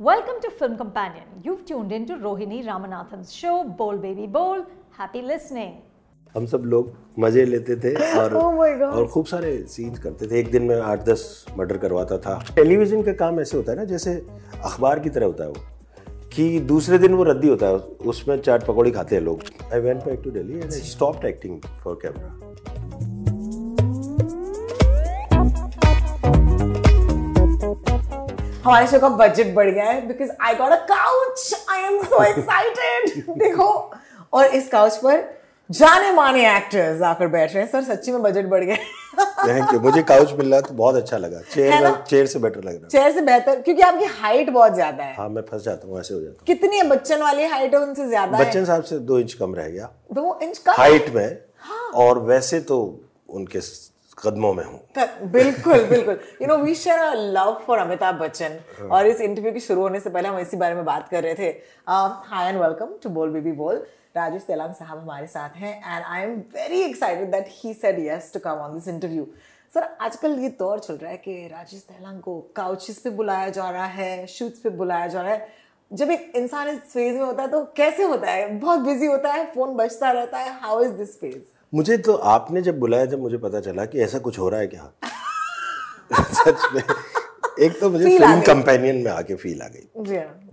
Welcome to Film Companion. You've tuned into Rohini Ramanathan's show, Bowl Baby Bowl. Happy listening. हम सब लोग मज़े लेते थे और Oh और खूब सारे सीन्स करते थे एक दिन में आठ दस मर्डर करवाता था टेलीविज़न का काम ऐसे होता है ना जैसे अखबार की तरह होता है वो कि दूसरे दिन वो रद्दी होता है उसमें चाट पकौड़ी खाते हैं लोग I went back to Delhi and I stopped acting for camera हमारे शो का बजट बढ़ गया है because I got a couch I am so excited देखो और इस काउच पर जाने माने एक्टर्स आकर बैठ रहे हैं। सर सच्ची में बजट बढ़ गया थैंक यू मुझे काउच मिल रहा तो बहुत अच्छा लगा। चेयर चेयर से बेटर लग रहा चेयर से बेहतर क्योंकि आपकी हाइट बहुत ज़्यादा है। हाँ मैं फंस जाता हूँ ऐसे हो जाता हूँ। कितनी है बच्चन वाली हाइट है उनसे ज़्यादा बच्चन साहब से दो इंच कम रह गया। दो इंच का हाइट में। और वैसे तो उनके कदमों में हूँ। बिल्कुल बिल्कुल। You know we share a love for Amitabh Bachchan और इस इंटरव्यू की शुरू होने से पहले हम इसी बारे में बात कर रहे थे। Hi and welcome to Bol baby Bol Rajesh Tailang साहब हमारे साथ हैं and I am very excited that he said yes to come on this interview sir आजकल ये दौर चल रहा है कि राजेश तेलांग को काउचेस पे बुलाया जा रहा है शूट्स पे बुलाया जा रहा है। जब एक इंसान इस फ़ेज़ में होता है तो कैसे होता है? बहुत बिज़ी होता है फ़ोन बजता रहता है। हाउ इज़ दिस फ़ेज़ मुझे तो आपने जब बुलाया जब मुझे पता चला कि ऐसा कुछ हो रहा है क्या? सच में एक तो मुझे फ़िल्म कंपेनियन में आके फील आ गई।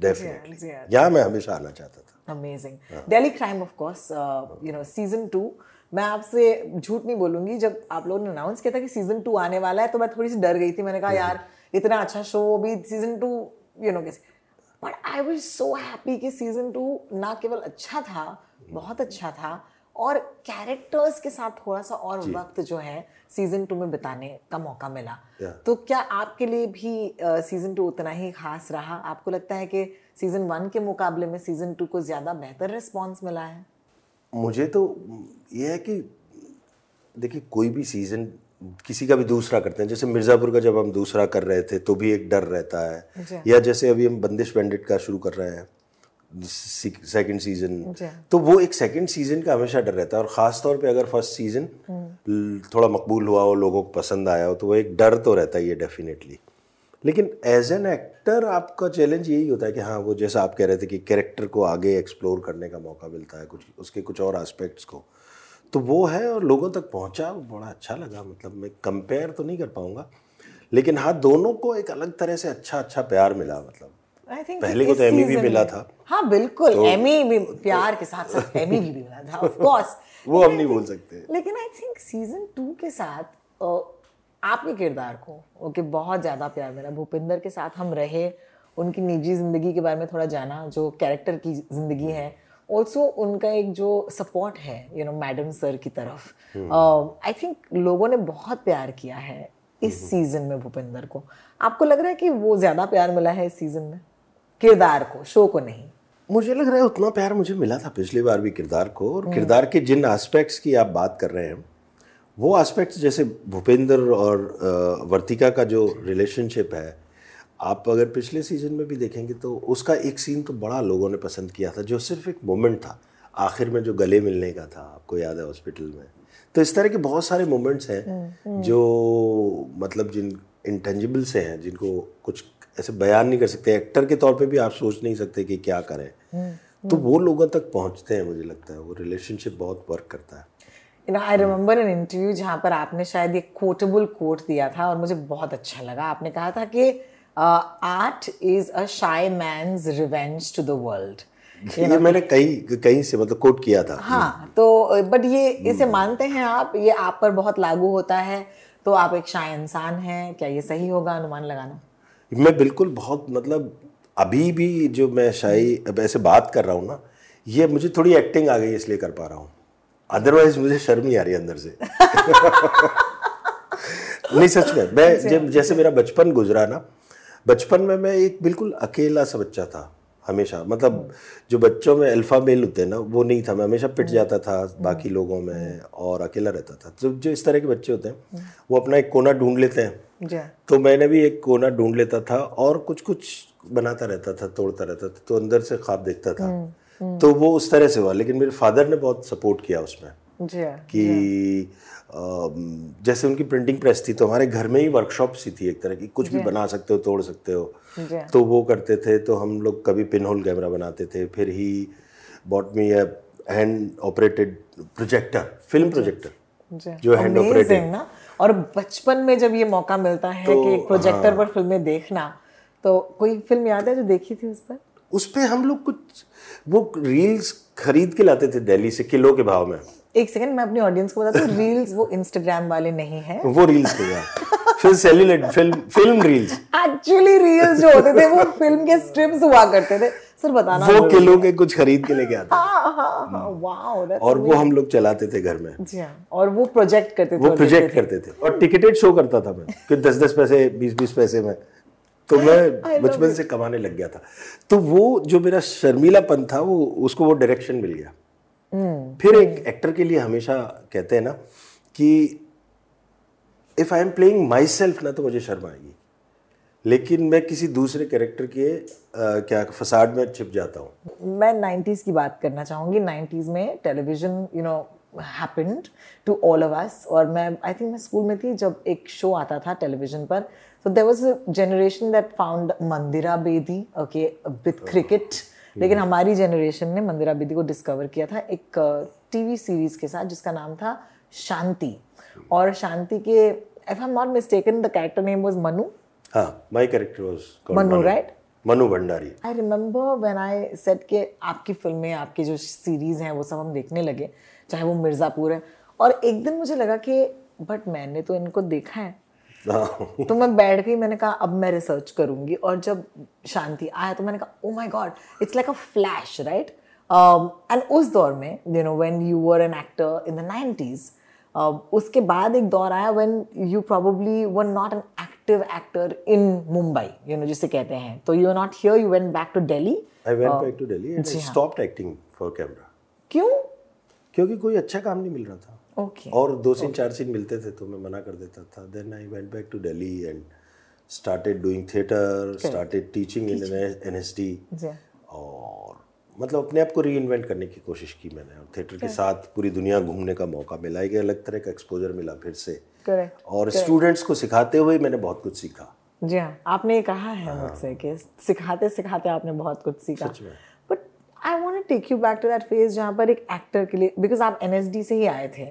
डेफिनेटली। यहाँ मैं हमेशा आना चाहता था। Amazing Delhi crime of course you know season two मैं आपसे झूठ नहीं बोलूँगी जब आप लोगों ने अनाउंस किया था कि सीज़न टू आने वाला है तो मैं थोड़ी सी डर गई थी। मैंने कहा यार इतना अच्छा शो भी सीज़न टू यू नो कैसे? But I was so happy कि सीज़न टू ना केवल अच्छा था बहुत अच्छा था और कैरेक्टर्स के साथ थोड़ा सा और वक्त जो है सीज़न टू में बिताने का मौका मिला. तो क्या आपके लिए भी सीज़न टू उतना ही खास रहा? आपको लगता है कि सीज़न वन के मुकाबले में सीज़न टू को ज़्यादा बेहतर रिस्पॉन्स मिला है? मुझे तो ये है कि देखिए कोई भी सीज़न किसी का भी दूसरा करते हैं। जैसे मिर्ज़ापुर का जब हम दूसरा कर रहे थे तो भी एक डर रहता है। या जैसे अभी हम बंदिश बैंडिट का शुरू कर रहे हैं सेकंड सीज़न तो वो एक सेकंड सीज़न का हमेशा डर रहता है और ख़ास तौर पे अगर फ़र्स्ट सीज़न थोड़ा मकबूल हुआ हो लोगों को पसंद आया हो तो वो एक डर तो रहता ही है डेफिनेटली लेकिन एज एन एक्टर आपका चैलेंज यही होता है कि हाँ वो जैसा आप कह रहे थे कि कैरेक्टर को आगे एक्सप्लोर करने का मौका मिलता है कुछ उसके कुछ और एस्पेक्ट्स को। तो वो है और लोगों तक पहुँचा बड़ा अच्छा लगा मतलब मैं कंपेयर तो नहीं कर पाऊँगा। लेकिन हाँ दोनों को एक अलग तरह से अच्छा अच्छा प्यार मिला मतलब। पहले को तो एमी भी मिला था। हाँ बिल्कुल तो, एमी भी प्यार के साथ साथ एमी भी मिला था ऑफ़ कोर्स वो हम नहीं बोल सकते। लेकिन आई थिंक सीज़न टू के साथ आपके किरदार को ओके बहुत ज़्यादा प्यार मिला। भूपिंदर के साथ हम रहे उनकी निजी ज़िंदगी के बारे में थोड़ा जाना जो कैरेक्टर की ज़िंदगी है। ऑल्सो उनका एक जो सपोर्ट है यू नो मैडम सर की तरफ़। आई थिंक लोगों ने बहुत प्यार किया है इस सीज़न में भूपिंदर को। आपको लग रहा है कि वो ज़्यादा प्यार मिला है इस सीज़न में? किरदार को शो को नहीं। मुझे लग रहा है उतना प्यार मुझे मिला था पिछली बार भी किरदार को और किरदार के जिन एस्पेक्ट्स की आप बात कर रहे हैं वो एस्पेक्ट्स जैसे भूपेंद्र और वर्तिका का जो रिलेशनशिप है आप अगर पिछले सीज़न में भी देखेंगे तो उसका एक सीन तो बड़ा लोगों ने पसंद किया था जो सिर्फ़ एक मोमेंट था। आखिर में जो गले मिलने का था आपको याद है हॉस्पिटल में। तो इस तरह के बहुत सारे मोमेंट्स हैं जो मतलब जिन इंटेंजिबल से हैं जिनको कुछ ऐसे बयान नहीं कर सकते। एक्टर के तौर पे भी आप सोच नहीं सकते कि क्या करें। तो वो लोगों तक पहुँचते हैं मुझे लगता है। वो रिलेशनशिप बहुत वर्क करता है। You know I remember an interview जहाँ पर आपने शायद ये कोटेबल कोट दिया था और मुझे बहुत अच्छा लगा। आपने कहा था कि art is a shy man's revenge to the world ये मैंने कहीं कहीं से मतलब कोट किया था। हाँ तो बट ये इसे मानते हैं आप? ये आप पर बहुत लागू होता है। तो आप एक शाय इंसान हैं। क्या ये सही होगा अनुमान लगाना? मैं बिल्कुल बहुत मतलब अभी भी जो मैं शाही अब ऐसे बात कर रहा हूँ ना ये मुझे थोड़ी एक्टिंग आ गई इसलिए कर पा रहा हूँ। अदरवाइज़ मुझे शर्म ही आ रही है अंदर से। नहीं सच में मैं जब जैसे मेरा बचपन गुजरा ना बचपन में मैं एक बिल्कुल अकेला सा बच्चा था हमेशा मतलब जो बच्चों में अल्फ़ा मेल होते हैं ना वो नहीं था मैं हमेशा पिट जाता था बाकी लोगों में और अकेला रहता था। तो जो इस तरह के बच्चे होते हैं वो अपना एक कोना ढूंढ लेते हैं तो मैंने भी एक कोना ढूंढ लेता था और कुछ कुछ बनाता रहता था तोड़ता रहता था तो अंदर से ख्वाब देखता था। तो वो उस तरह से हुआ लेकिन मेरे फादर ने बहुत सपोर्ट किया उसमें कि जैसे उनकी प्रिंटिंग प्रेस थी तो हमारे घर में ही वर्कशॉप सी थी एक तरह की कुछ भी बना सकते हो तोड़ सकते हो। तो वो करते थे तो हम लोग कभी पिन होल कैमरा बनाते थे फिर he bought me hand operated projector film projector जो। हैंड ऑपरेटेड ना? और बचपन में जब ये मौका मिलता है तो, कि एक प्रोजेक्टर हाँ। पर फ़िल्में देखना तो कोई फ़िल्म याद है जो देखी थी उस पर? उस पे हम लोग कुछ वो रील्स खरीद के लाते थे दिल्ली से किलो के भाव में। एक सेकंड मैं अपनी ऑडियंस को बताती हूँ रील्स वो इंस्टाग्राम वाले नहीं है। वो रील्स यार फिर celluloid film film reels actually reels जो होते थे वो फ़िल्म के स्ट्रिप्स हुआ करते थे। सर बताना वो किलो के कुछ खरीद के लेके आते। हाँ हाँ हाँ वाओ और वो हम लोग चलाते थे घर में। जी और वो प्रोजेक्ट करते थे वो प्रोजेक्ट करते थे। और टिकटेड शो करता था मैं कि दस दस पैसे बीस बीस पैसे में। तो मैं बचपन से कमाने लग गया था। तो वो जो मेरा शर्मीलापन था वो उसको वो डायरेक्शन मिल गया। फिर एक एक्टर के लिए हमेशा कहते हैं ना कि if I am playing myself ना तो मुझे शर्म आएगी। लेकिन मैं किसी दूसरे कैरेक्टर के अ, क्या फसाड में छिप जाता हूँ। मैं 90s की बात करना चाहूँगी। 90s में television you know happened to all of us और मैं आई थिंक मैं स्कूल में थी जब एक शो आता था टेलीविज़न पर। So there was a generation that found Mandira Bedi okay with cricket लेकिन हमारी जनरेशन ने मंदिरा बेदी को डिस्कवर किया था एक टीवी सीरीज़ के साथ जिसका नाम था शांति। और शांति के if I am not mistaken the character name was Manu हाँ my character was Manu right Manu Bhandari I remember when I said कि आपकी फ़िल्में आपकी जो सीरीज़ हैं वो सब हम देखने लगे चाहे वो मिर्ज़ापुर है। और एक दिन मुझे लगा कि बट मैंने तो इनको देखा है। हाँ। तो मैं बैठ गई मैंने कहा अब मैं रिसर्च करूँगी। और जब शांति आया तो मैंने कहा ओ my god it's like a flash right and उस दौर में you know when you were an actor in the 90s uh, उसके बाद एक दौर आया when you probably were not an active actor in Mumbai you know जिसे कहते हैं। तो you not here you went back to I went back to Delhi and I हाँ। stopped acting for camera. क्यों? क्योंकि कोई अच्छा काम नहीं मिल रहा था। ओके और दो सीन okay. चार सीन मिलते थे तो मैं मना कर देता था। Then I went back to Delhi and started doing theatre started teaching in NSD और मतलब अपने आप को री इन्वेंट करने की कोशिश की मैंने। और थिएटर के साथ पूरी दुनिया घूमने का मौका मिला। एक अलग तरह का एक्सपोजर मिला फिर से। करेक्ट और स्टूडेंट्स को सिखाते हुए मैंने बहुत कुछ सीखा। जी हाँ आपने ये कहा है मुझसे कि सिखाते सिखाते आपने बहुत कुछ सीखा। But I want to take you back to that phase जहाँ पर एक एक्टर के लिए बिकॉज़ आप एनएसडी से ही आए थे।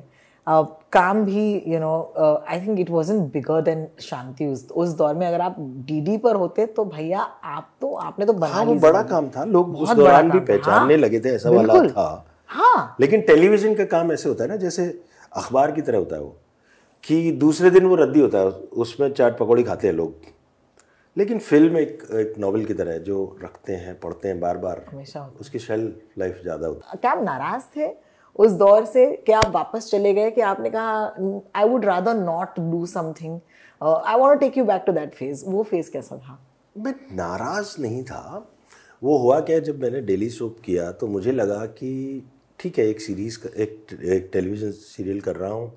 uh, काम भी you know I think it wasn't bigger than Shanti उस उस दौर में। अगर आप डीडी पर होते तो भैया आप तो आपने तो बना हाँ वो बड़ा काम था। लोग उस दौरान भी पहचानने हाँ। लगे थे ऐसा वाला था। हाँ। लेकिन टेलीविज़न का काम ऐसे होता है ना जैसे अखबार की तरह होता है वो। कि दूसरे दिन वो रद्दी होता है उसमें चाट पकौड़ी खाते हैं लोग। लेकिन फ़िल्म एक एक नॉवल की तरह है जो रखते हैं पढ़ते हैं बार बार हमेशा उसकी शेल्फ लाइफ ज़्यादा होती है। क्या आप नाराज़ थे उस दौर से? क्या आप वापस चले गए कि आपने कहा I would rather not do something I want take you back to that phase वो फ़ेज़ कैसा था? मैं नाराज़ नहीं था। वो हुआ क्या जब मैंने डेली सोप किया तो मुझे लगा कि ठीक है एक सीरीज़ एक एक टेलीविज़न सीरियल कर रहा हूँ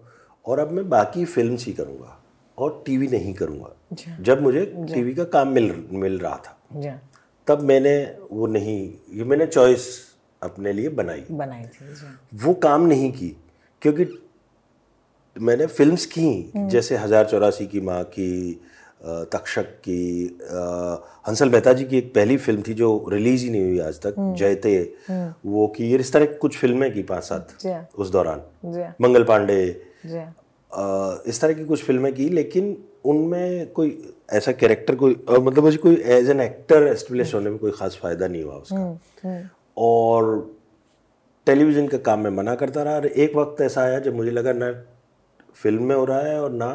और अब मैं बाकी फ़िल्म ही करूँगा और टीवी नहीं करूँगा। जब मुझे टीवी का काम मिल मिल रहा था। तब मैंने वो नहीं ये मैंने चॉइस अपने लिए बनाई। बनाई थी। वो काम नहीं की क्योंकि मैंने फिल्म्स की जैसे हज़ार चौरासी की माँ की तक्षक की हंसल मेहता जी की एक पहली फ़िल्म थी जो रिलीज़ ही नहीं हुई आज तक जयते। वो की इस तरह कुछ फ़िल्में की पाँच सात। उस दौरान। मंगल पांडे इस तरह की कुछ फ़िल्में की लेकिन उनमें कोई ऐसा कैरेक्टर कोई मतलब मुझे कोई एज एन एक्टर एस्टेब्लिश होने में कोई खास फ़ायदा नहीं हुआ उसका। और टेलीविज़न का काम मैं मना करता रहा। और एक वक्त ऐसा आया जब मुझे लगा ना फ़िल्म में हो रहा है और ना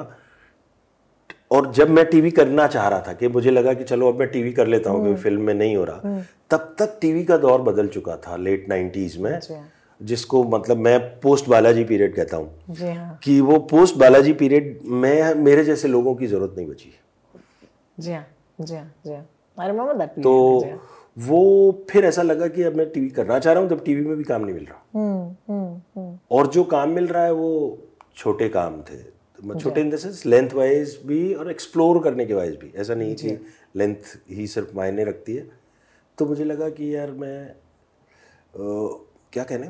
और जब मैं टीवी करना चाह रहा था कि मुझे लगा कि चलो अब मैं टीवी कर लेता हूँ क्योंकि फ़िल्म में नहीं हो रहा। तब तक टीवी का दौर बदल चुका था लेट नाइन्टीज़ में। जिसको मतलब मैं पोस्ट बालाजी पीरियड कहता हूँ हाँ। कि वो पोस्ट बालाजी पीरियड में मेरे जैसे लोगों की ज़रूरत नहीं बची। जी हाँ जी हाँ जी हाँ। तो वो फिर ऐसा लगा कि अब मैं टीवी करना चाह रहा हूँ तब टीवी में भी काम नहीं मिल रहा। और जो काम मिल रहा है वो छोटे काम थे। तो छोटे in the sense length wise भी और एक्सप्लोर करने के वाइज भी। ऐसा नहीं कि लेंथ ही सिर्फ़ मायने रखती है। तो मुझे लगा कि यार मैं अ, क्या कहने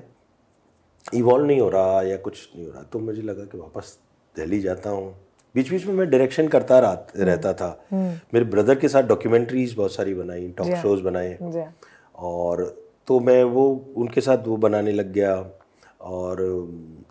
इवॉल्व नहीं हो रहा या कुछ नहीं हो रहा तो मुझे लगा कि वापस दिल्ली जाता हूँ। बीच बीच में मैं डायरेक्शन करता रहा रहता था। मेरे ब्रदर के साथ डॉक्यूमेंट्रीज बहुत सारी बनाई टॉक शोज़ बनाए। और तो मैं वो उनके साथ वो बनाने लग गया। और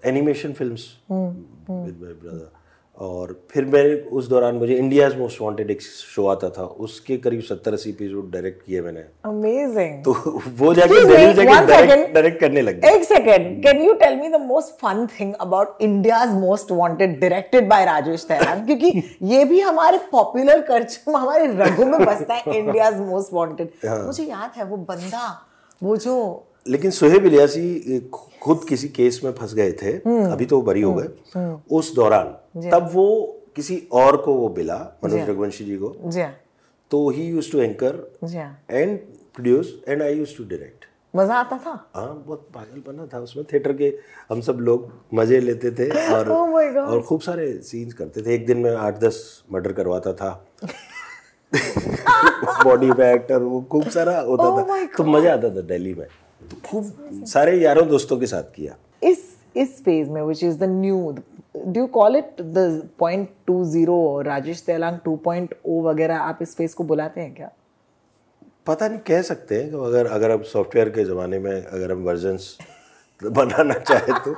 animation films with my brother और फिर मैं उस दौरान मुझे इंडियाज मोस्ट वांटेड एक शो आता था उसके करीब सत्तर अस्सी एपिसोड डायरेक्ट किए मैंने। अमेजिंग तो वो जाके दिल्ली जाके डायरेक्ट करने लग गया एक second can you tell me the most fun thing about India's most wanted directed by Rajesh तैरान क्योंकि ये भी हमारे पॉपुलर कल्चर हमारे रगों में बसता है इंडियाज मोस्ट वांटेड मुझे याद है वो बंदा वो जो लेकिन सुहेब इलियासी खुद किसी केस में फंस गए थे। अभी तो वो बरी हो गए। उस दौरान तब वो किसी और को वो मिला मनोज रघुवंशी जी को। तो he used to anchor. And produce and I used to direct मज़ा आता था? हाँ बहुत पागल बना था उसमें। थिएटर के हम सब लोग मज़े लेते थे और Oh और खूब सारे सीन्स करते थे। एक दिन में आठ दस मर्डर करवाता था। बॉडी पे एक्टर वो खूब सारा होता Oh था। तो मज़ा आता था दिल्ली में। तो खूब सारे यारों दोस्तों के साथ किया। इस इस फ़ेज़ में which is the new do you call it the point two zero Rajesh Tailang two point o वगैरह आप इस फ़ेज़ को बुलाते हैं क्या? पता नहीं कह सकते हैं कि अगर अगर अब सॉफ्टवेयर के ज़माने में अगर हम वर्जन्स बनाना चाहे तो।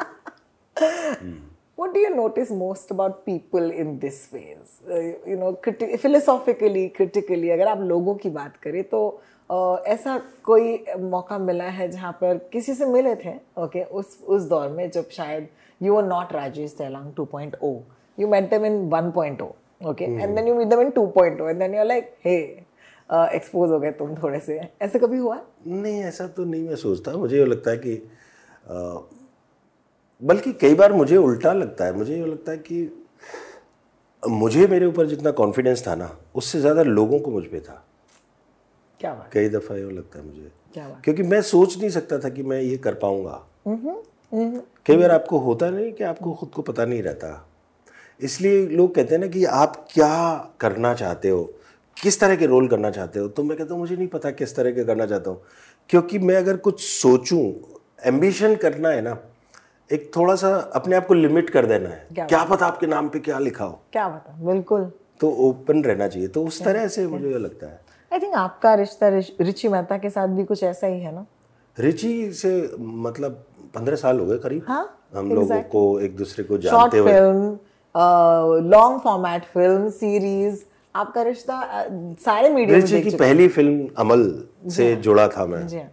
What do you notice most about people in this phase? Uh, you know, criti- philosophically, critically, अगर आप लोगों की बात करें तो ऐसा कोई मौका मिला है जहाँ पर किसी से मिले थे? ओके उस उस दौर में जब शायद you are not Rajesh Tailang 2.0 you met them in 1.0 okay? And then you meet them in 2.0 and then you're like hey expose हो गए तुम थोड़े से. ऐसे कभी हुआ? नहीं ऐसा तो नहीं मैं सोचता। मुझे ये लगता है कि बल्कि कई बार मुझे उल्टा लगता है। मुझे ये लगता है कि मुझे मेरे ऊपर जितना कॉन्फिडेंस था ना उससे ज़्यादा लोगों को मुझ पर था। क्या बात? कई दफ़ा ये लगता है मुझे। क्या बात? क्योंकि मैं सोच नहीं सकता था कि मैं ये कर पाऊँगा। कई बार आपको होता नहीं कि आपको खुद को पता नहीं रहता। इसलिए लोग कहते हैं ना कि आप क्या करना चाहते हो? किस तरह के रोल करना चाहते हो? तो मैं कहता हूँ मुझे नहीं पता किस तरह के करना चाहता हूँ। क्योंकि मैं अगर कुछ सोचूं एम्बिशन करना है ना एक थोड़ा सा अपने आप को लिमिट कर देना है। क्या क्या पता आपके नाम पे क्या लिखा हो। क्या पता? बिल्कुल। तो ओपन रहना चाहिए। तो उस तरह से मुझे लगता है। आई थिंक आपका रिश्ता रिच- मेहता के साथ भी कुछ ऐसा ही है ना? रिची से मतलब पंद्रह साल हो गए करीब। हाँ, हम exactly. लोगों को एक दूसरे को जानते हुए। Film long format film series आपका रिश्ता सारे मीडिया रिची की पहली फ़िल्म अमल से जुड़ा था मैं। जी हाँ,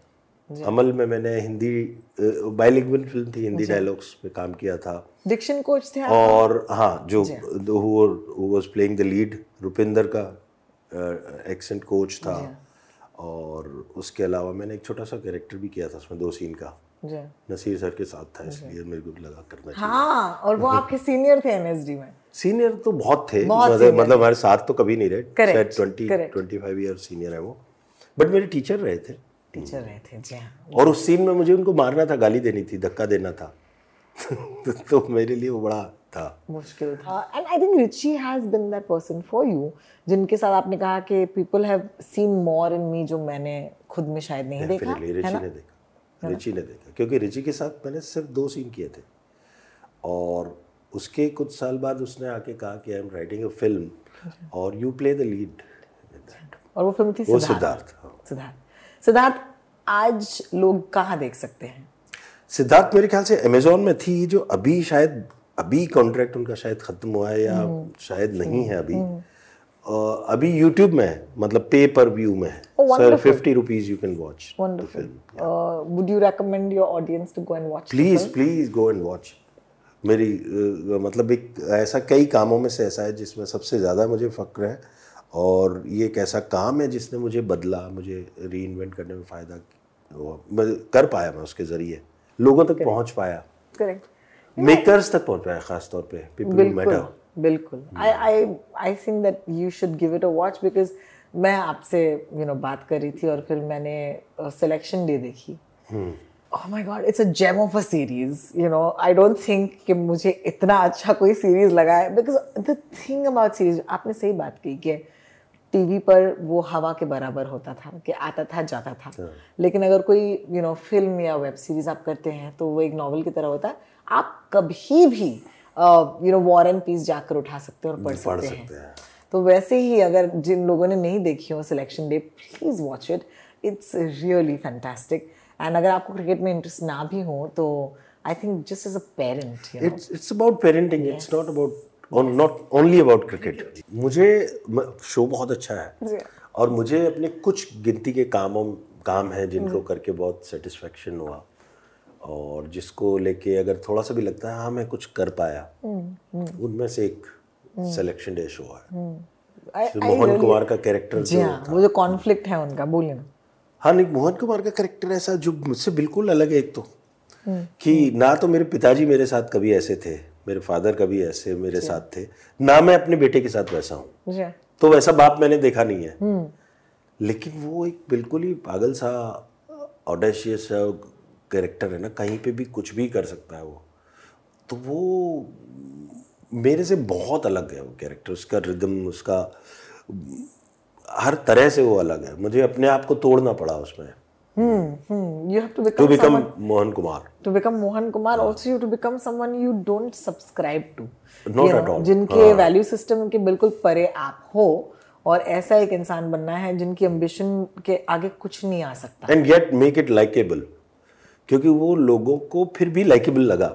अमल में मैंने हिंदी बाइलिंगुअल फ़िल्म थी हिंदी डायलॉग्स पे काम किया था। डिक्शन कोच थे और हाँ जो who. Was playing the lead Rupinder का। एक्सेंट कोच था। और उसके अलावा मैंने एक छोटा सा कैरेक्टर भी किया था उसमें दो सीन का। नसीर सर के साथ था इसलिए मेरे को लगा करना हाँ और वो आपके सीनियर थे एनएसडी में। सीनियर तो बहुत थे। बहुत मतलब मतलब हमारे साथ तो कभी नहीं रहे। शायद twenty twenty five year senior है वो। बट मेरे टीचर रहे थे। टीचर रहे थे जी हाँ। और उस सीन में मुझे उनको मारना था गाली देनी थी धक्का देना था। तो मेरे लिए वो बड़ा था। मुश्किल था। And I think Richie has been that person for you जिनके साथ आपने कहा कि people have seen more in me जो मैंने खुद में शायद नहीं देखा डेफिनेटली रिची ने? देखा। रिची ने? देखा। क्योंकि रिची के साथ मैंने सिर्फ़ दो सीन किए थे। और उसके कुछ साल बाद उसने आके कहा कि I am writing a film और यू प्ले द लीड और वो फ़िल्म थी वो सिद्धार्थ। सिद्धार्थ हाँ। सिद्धार्थ। सिद्धार्थ आज लोग कहाँ देख सकते हैं? सिद्धार्थ मेरे ख्याल से अमेजोन में थी जो अभी शायद अभी कॉन्ट्रैक्ट उनका शायद खत्म हुआ है या शायद नहीं है अभी। अ, अभी यूट्यूब में है मतलब पे पर व्यू में है sir fifty rupees you can watch. Uh, would you recommend your audience to go and watch? the please please go and watch मेरी अ, मतलब एक ऐसा कई कामों में से ऐसा है जिसमें सबसे ज़्यादा मुझे फक्र है और ये एक ऐसा काम है जिसने मुझे बदला मुझे री इन्वेंट करने में फ़ायदा कर पाया मैं उसके ज़रिए। लोगों तक पहुँच पाया। Correct. मेकर्स तक पहुँच पाया खास तौर पे पीपल मैटर बिल्कुल I I I think that you should give it a watch because मैं आपसे यू नो बात कर रही थी और फिर मैंने सिलेक्शन डे देखी। Oh my god it's a gem of a series you know? I don't think कि मुझे इतना अच्छा कोई सीरीज़ लगा है because the thing about series आपने सही बात की कि टीवी पर वो हवा के बराबर होता था कि आता था जाता था। हाँ। लेकिन अगर कोई यू नो फ़िल्म या वेब सीरीज़ आप करते हैं तो वो एक नॉवल की तरह होता। है आप कभी भी you know war and peace जाकर उठा सकते हैं और पढ़ सकते सकते हैं। हैं। तो वैसे ही अगर जिन लोगों ने नहीं देखी हो selection day please watch it it's really fantastic and अगर आपको क्रिकेट में इंटरेस्ट ना भी हो तो I think just as a parent it's it's about parenting it's not about not only about cricket मुझे शो बहुत अच्छा है। और मुझे अपने कुछ गिनती के कामों काम हैं जिनको करके बहुत सेटिस्फेक्शन हुआ। और जिसको लेके अगर थोड़ा सा भी लगता है हाँ मैं कुछ कर पाया उनमें से एक सिलेक्शन डे शो है। मोहन कुमार का कैरेक्टर जी हाँ वो जो कॉन्फ्लिक्ट है उनका बोलिए ना। हाँ नहीं मोहन कुमार का करेक्टर ऐसा जो मुझसे बिल्कुल अलग है एक तो। कि ना तो मेरे पिताजी मेरे साथ कभी ऐसे थे मेरे फादर कभी ऐसे मेरे साथ थे ना मैं अपने बेटे के साथ वैसा हूँ। हाँ। तो वैसा बाप मैंने देखा नहीं है। लेकिन वो एक बिल्कुल ही पागल सा ऑडेशियस कैरेक्टर है ना कहीं पे भी कुछ भी कर सकता है वो। तो वो मेरे से बहुत अलग है वो कैरेक्टर उसका रिदम उसका हर तरह से वो अलग है। मुझे अपने आप को तोड़ना पड़ा उसमें। To become Mohan Kumar. to Not You जिनके वैल्यू सिस्टम के बिल्कुल परे आप हो और ऐसा एक इंसान बनना है जिनकी एम्बिशन के आगे कुछ नहीं आ सकता। And get make it likeable क्योंकि वो लोगों को फिर भी लाइकेबल लगा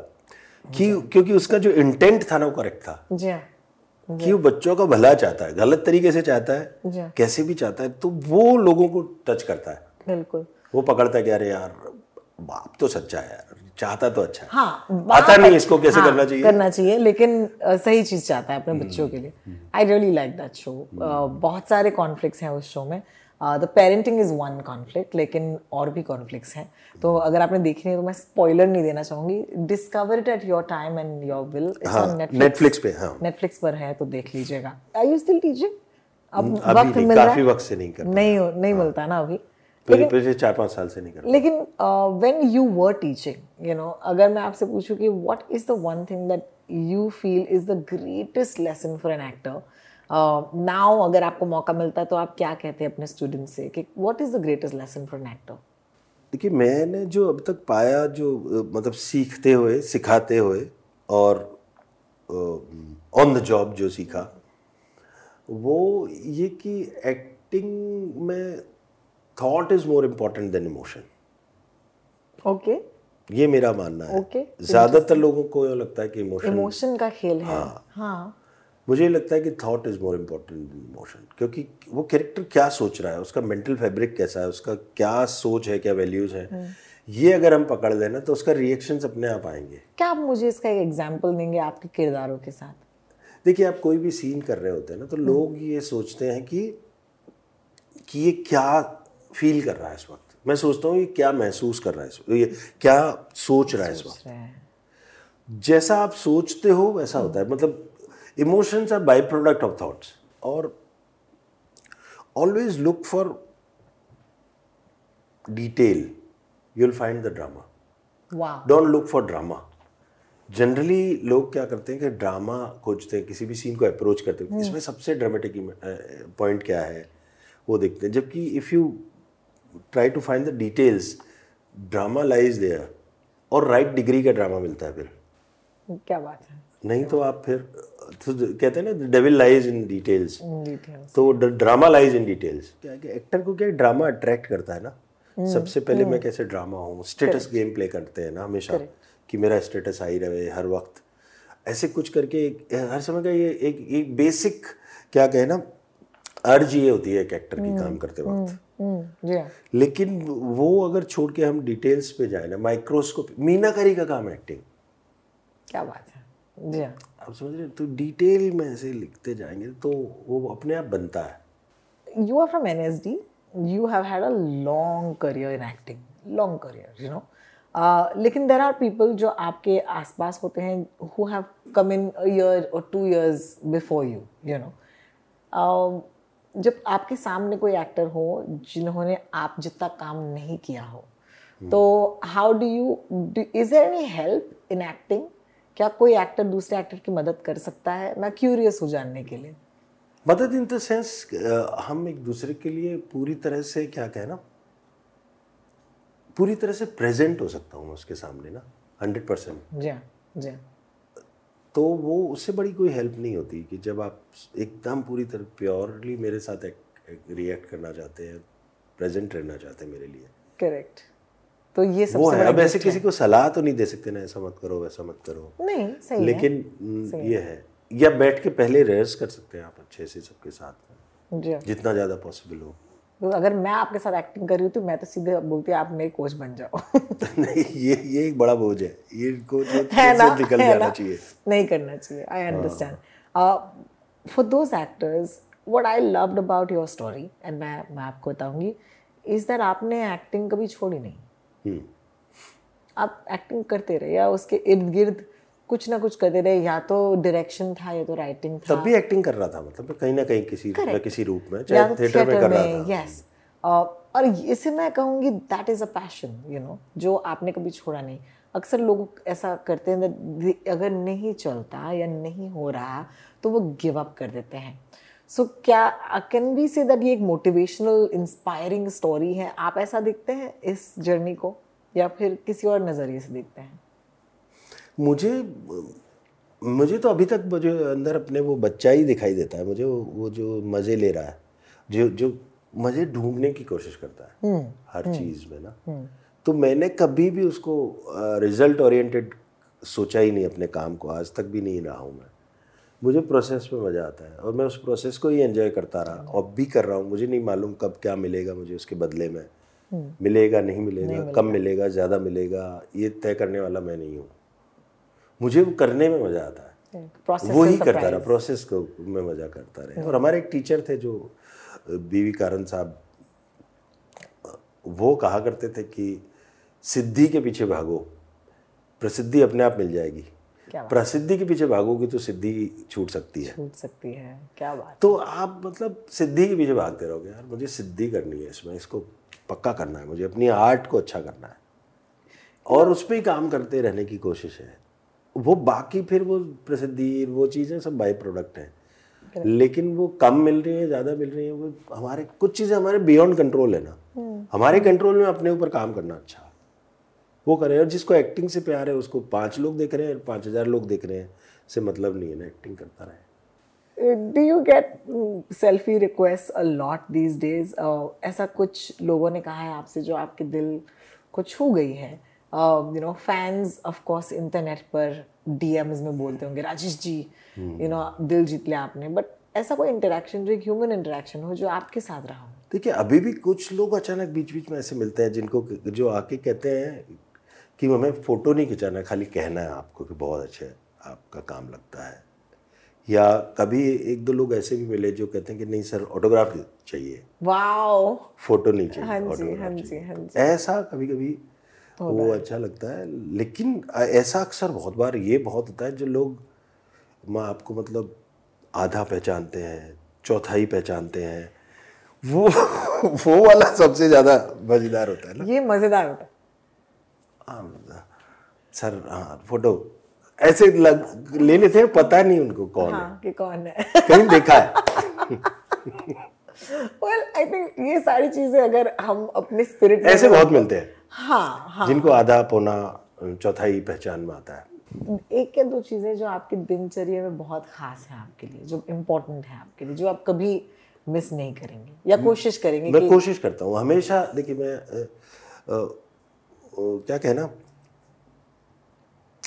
कि क्योंकि उसका जो इंटेंट था ना वो करेक्ट था। जी हाँ। कि वो बच्चों का भला चाहता है गलत तरीके से चाहता है हाँ। कैसे भी चाहता है तो वो लोगों को टच करता है। बिल्कुल। वो पकड़ता है कि अरे यार बाप तो सच्चा है यार चाहता तो अच्छा है। हाँ आता नहीं इसको कैसे हाँ, करना चाहिए? करना चाहिए लेकिन सही चीज़ चाहता है अपने बच्चों के लिए। I really like that show बहुत सारे कॉन्फ्लिक्ट्स हैं उस शो में। The parenting is one conflict लेकिन और भी कॉन्फ्लिक्ट्स हैं। तो अगर आपने देखी नहीं तो मैं स्पॉइलर नहीं देना चाहूँगी। Discover it at your time and your will हाँ नेटफ्लिक्स पे हाँ। नेटफ्लिक्स पर है तो देख लीजिएगा। आर यू स्टिल टीचिंग अब वक्त मिल रहा है। वक्त से नहीं कर नहीं हो- नहीं मिलता ना अभी। पिछले पिछले चार पाँच साल से नहीं कर लेकिन when you were teaching you know अगर मैं आपसे पूछूँ कि what is the one thing that you feel is the greatest lesson for an actor now अगर आपको मौका मिलता है तो आप क्या कहते हैं अपने स्टूडेंट से? कि what is the greatest lesson for an actor देखिए मैंने जो अब तक पाया जो मतलब सीखते हुए सिखाते हुए और ऑन द जॉब जो सीखा वो ये कि एक्टिंग में thought is more important than emotion okay ये मेरा मानना है। Okay. ज़्यादातर लोगों को लगता है कि इमोशन इमोशन का खेल है। हाँ, हाँ। मुझे लगता है कि thought is more important than emotion क्योंकि वो कैरेक्टर क्या सोच रहा है उसका मेंटल फैब्रिक कैसा है उसका क्या सोच है क्या वैल्यूज़ है? ये अगर हम पकड़ लेना तो उसका रिएक्शंस अपने आप आएँगे। क्या आप मुझे इसका एक एग्ज़ाम्पल देंगे आपके किरदारों के साथ? देखिए आप कोई भी सीन कर रहे होते हैं ना तो लोग ये सोचते हैं कि कि ये क्या फील कर रहा है इस वक्त। मैं सोचता हूँ ये क्या महसूस कर रहा है ये क्या सोच रहा है इस वक्त। जैसा आप सोचते हो वैसा होता है। मतलब emotions are by product of thoughts और always look for detail you will find the drama don't look for drama generally लोग क्या करते हैं कि ड्रामा खोजते हैं किसी भी सीन को अप्रोच करते हैं। इसमें सबसे ड्रामेटिक पॉइंट क्या है वो देखते हैं। जबकि if you try to find the details drama lies there और राइट डिग्री का ड्रामा मिलता है फिर। क्या बात है? नहीं तो आप फिर तो कहते हैं ना डेविल लाइज इन डिटेल्स तो ड्रामा लाइज इन डिटेल्स क्या है कि एक्टर को क्या ड्रामा अट्रैक्ट करता है ना? सबसे पहले मैं कैसे ड्रामा हूँ? स्टेटस गेम प्ले करते हैं ना हमेशा कि मेरा स्टेटस हाई रहे हर वक्त। ऐसे कुछ करके एक- हर समय का ये एक एक बेसिक क्या कहे ना अर्ज़ ये होती है एक एक्टर की काम करते वक्त। जी लेकिन वो अगर छोड़ के हम डिटेल्स पे जाए ना माइक्रोस्कोप मीनाकारी का काम है एक्टिंग क्या बात है? जी हाँ। आप समझ रहे तो डिटेल में ऐसे लिखते जाएँगे तो वो अपने आप बनता है। You are from N S D you have had a long career in acting long career you know लेकिन देर आर पीपल जो आपके आस पास होते हैं who have come in year और two years before you you know जब आपके सामने कोई एक्टर हो जिन्होंने आप जितना काम नहीं किया हो हम्म। तो how do you is any help in acting क्या कोई एक्टर दूसरे एक्टर की मदद कर सकता है? मैं क्यूरियस हूँ जानने के लिए। मदद इन द सेंस हम एक दूसरे के लिए पूरी तरह से क्या कहना पूरी तरह से प्रेजेंट हो सकता हूँ उसके सामने ना हंड्रेड परसेंट जी हाँ, जी हाँ। तो वो उससे बड़ी कोई हेल्प नहीं होती कि जब आप एकदम पूरी तरह प्योरली मेरे साथ रिएक्ट करना चाहते हैं प्रेजेंट रहना चाहते हैं मेरे लिए। करेक्ट तो ये सबसे वो है। बड़ा अब ऐसे किसी को सलाह तो नहीं दे सकते ना ऐसा मत करो वैसा मत करो। नहीं सही लेकिन ये है। या बैठ के पहले रिहर्स कर सकते हैं आप अच्छे से सबके साथ। में जी। हाँ। जितना ज़्यादा पॉसिबल हो। तो अगर मैं आपके साथ एक्टिंग कर रही हूँ तो मैं तो सीधे बोलती आप मेरे कोच बन जाओ। नहीं ये ये एक बड़ा बोझ है। ये को तो है ना? निकल है जाना चाहिए। नहीं करना चाहिए। I understand for those actors what I loved about your story and मैं मैं आपको बताऊँगी इज़ दैट आपने एक्टिंग कभी छोड़ी नहीं। आप एक्टिंग करते रहे या उसके इर्द गिर्द कुछ ना कुछ करते रहे? या तो डायरेक्शन था या तो राइटिंग था? तब भी एक्टिंग कर रहा था मतलब कहीं ना कहीं किसी न किसी रूप में चाहे थिएटर में कर रहा था। यस और इसे मैं कहूँगी that is a passion you know जो आपने कभी छोड़ा नहीं। अक्सर लोग ऐसा करते हैं अगर नहीं चलता या नहीं हो रहा तो वो गिव अप कर देते हैं। सो so, क्या कैन बी से दैट ये एक मोटिवेशनल इंस्पायरिंग स्टोरी है? आप ऐसा देखते हैं इस जर्नी को? या फिर किसी और नज़रिए से देखते हैं? मुझे मुझे तो अभी तक मुझे अंदर अपने वो बच्चा ही दिखाई देता है। मुझे वो, वो जो मज़े ले रहा है जो जो मज़े ढूँढने की कोशिश करता है हर चीज़ में ना। तो मैंने कभी भी उसको रिज़ल्ट ओरिएंटेड सोचा ही नहीं अपने काम को। आज तक भी नहीं रहा हूँ मैं। मुझे प्रोसेस में मज़ा आता है और मैं उस प्रोसेस को ही एंजॉय करता रहा और भी कर रहा हूँ। मुझे नहीं मालूम कब क्या मिलेगा मुझे उसके बदले में। मिलेगा नहीं मिलेगा कब मिलेगा। ज़्यादा मिलेगा ये तय करने वाला मैं नहीं हूँ। मुझे वो करने में मज़ा आता है। वो ही करता रहा प्रोसेस को में मज़ा करता रहे। और हमारे एक टीचर थे जो बीवी कारण साहब वो कहा करते थे कि सिद्धि के पीछे भागो प्रसिद्धि अपने आप मिल जाएगी। प्रसिद्धि के पीछे भागोगी तो सिद्धि छूट सकती है। छूट सकती है। क्या बात तो आप मतलब सिद्धि के पीछे भागते रहोगे यार मुझे सिद्धि करनी है इसमें इसको पक्का करना है मुझे अपनी आर्ट को अच्छा करना है। और उस पर ही काम करते रहने की कोशिश है। वो बाकी फिर वो प्रसिद्धि वो चीज़ें सब बाई प्रोडक्ट हैं। लेकिन वो कम मिल रही है ज़्यादा मिल रही है वो हमारे कुछ चीज़ें हमारे बियॉन्ड कंट्रोल है ना। हमारे कंट्रोल में अपने ऊपर काम करना अच्छा। वो करें और जिसको एक्टिंग से प्यार है उसको पाँच लोग देख रहे हैं पाँच हज़ार लोग देख रहे हैं। से मतलब नहीं है ना एक्टिंग करता रहे। Do you get selfie request a lot these days ऐसा कुछ लोगों ने कहा है आपसे जो आपके दिल को छू गई है? You know fans of course internet पर डीएम्स में बोलते होंगे राजेश जी यू नो दिल जीत लिया आपने। बट ऐसा कोई इंटरेक्शन जो एक ह्यूमन इंटरेक्शन हो जो आपके साथ रहा हो? देखिए अभी भी कुछ लोग अचानक बीच बीच में ऐसे मिलते हैं जिनको जो आके कहते हैं कि हमें फ़ोटो नहीं खिंचाना है खाली कहना है आपको कि बहुत अच्छा है आपका काम लगता है। या कभी एक दो लोग ऐसे भी मिले जो कहते हैं कि नहीं सर ऑटोग्राफ चाहिए। वाओ फ़ोटो नहीं चाहिए हाँ जी हाँ जी हाँ जी। ऐसा कभी कभी वो अच्छा लगता है लेकिन ऐसा अक्सर बहुत बार ये बहुत होता है जो लोग मैं आपको मतलब आधा पहचानते हैं चौथाई पहचानते हैं वो वो वाला सबसे ज़्यादा मज़ेदार होता है ना। ये मज़ेदार होता हाँ, सर हाँ फ़ोटो ऐसे लग ले लेते हैं पता नहीं उनको कौन हाँ, है हाँ कि कौन है। कहीं देखा है। वेल आई थिंक ये सारी चीज़ें अगर हम अपने स्पिरिट ऐसे बहुत मिलते हैं। हाँ हाँ। जिनको आधा पौना चौथाई पहचान में आता है। एक या दो चीज़ें जो आपकी दिनचर्या में बहुत खास है आपके लिए जो इम्पोर्टेंट है आपके लिए जो आप कभी मिस नहीं करेंगे या कोशिश करेंगे मैं कोशिश करता हूँ। हमेशा देखिए मैं क्या कहना?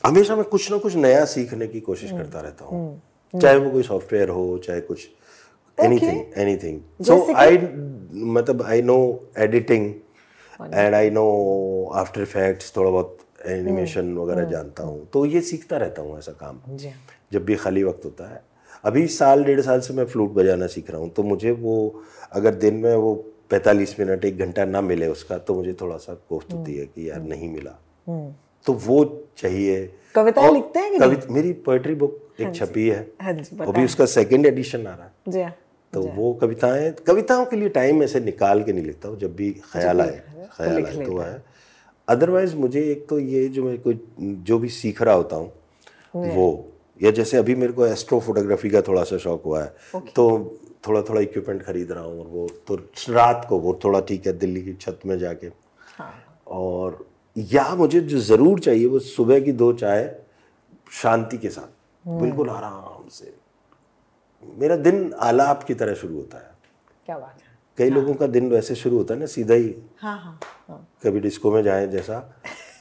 हमेशा मैं कुछ ना कुछ नया सीखने की कोशिश करता रहता हूँ। चाहे वो कोई सॉफ्टवेयर हो चाहे कुछ एनीथिंग एनीथिंग सो आई मतलब I know editing and I know after effects थोड़ा बहुत एनिमेशन वगैरह जानता हूँ। तो ये सीखता रहता हूँ ऐसा काम। जी हाँ। जब भी खाली वक्त होता है। अभी साल डेढ़ साल से मैं फ्लूट बजाना सीख रहा हूँ। तो मुझे वो अगर दिन में वो पैंतालीस मिनट एक घंटा ना मिले उसका तो मुझे थोड़ा सा कोफ्त होती है कि यार नहीं मिला। तो वो चाहिए। कविताएँ लिखते हैं कवि मेरी पोएट्री बुक एक छपी है। हाँ वो भी उसका सेकंड एडिशन आ रहा है। हाँ तो वो कविताएँ कविताओं के लिए टाइम ऐसे निकाल के नहीं लिखता हूँ जब भी ख्याल आए ख्याल आए तो है। अदरवाइज़ मुझे एक तो ये जो मैं कोई जो भी सीख रहा होता हूँ वो या जैसे अभी मेरे को एस्ट्रो फोटोग्राफी का थोड़ा सा शौक हुआ है तो थोड़ा थोड़ा इक्विपमेंट खरीद रहा हूँ और वो तो रात को वो थोड़ा ठीक है दिल्ली की छत में जाके। हाँ। और या मुझे जो ज़रूर चाहिए वो सुबह की दो चाय शांति के साथ। बिल्कुल आराम से। मेरा दिन आलाप की तरह शुरू होता है। क्या बात है। कई हाँ। लोगों का दिन वैसे शुरू होता है ना सीधा ही। हाँ हाँ हाँ। कभी डिस्को में जाए जैसा।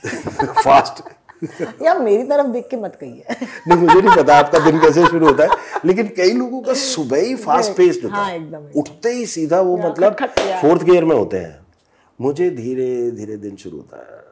फास्ट। या मेरी तरफ़ देख के मत कहिए। नहीं मुझे नहीं पता आपका दिन कैसे शुरू होता है लेकिन कई लोगों का सुबह ही फास्ट पेस्ड होता हाँ, है। उठते ही सीधा वो मतलब फोर्थ गियर में होते हैं। मुझे धीरे धीरे दिन शुरू होता है।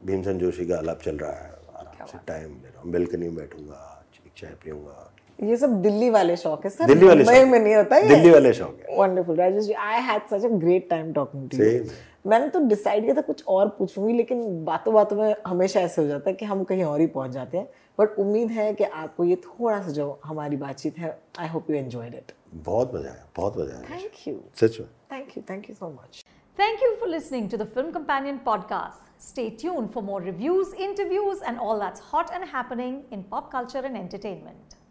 भीमसेन जोशी का आलाप चल रहा है। आराम से टाइम ले रहा हूँ। बेलकनी में बैठूँगा एक चाय पीऊँगा। ये सब दिल्ली वाले शौक है सर। दिल्ली वाले शौक। में नहीं होता ये? दिल्ली वाले शौक है। Wonderful Rajesh ji I had such a great time talking to you. मैंने तो डिसाइड किया था कुछ और पूछूँगी लेकिन बातों बातों में हमेशा ऐसे हो जाता है कि हम कहीं और ही पहुँच जाते हैं। बट उम्मीद है कि आपको ये थोड़ा सा जो हमारी बातचीत है I hope you enjoy it बहुत मज़ा आया बहुत मज़ा आया। थैंक यू सच में। Thank you thank you so much thank you for listening to the film companion podcast stay tune for more reviews interviews and all that's hot and happening in pop culture and entertainment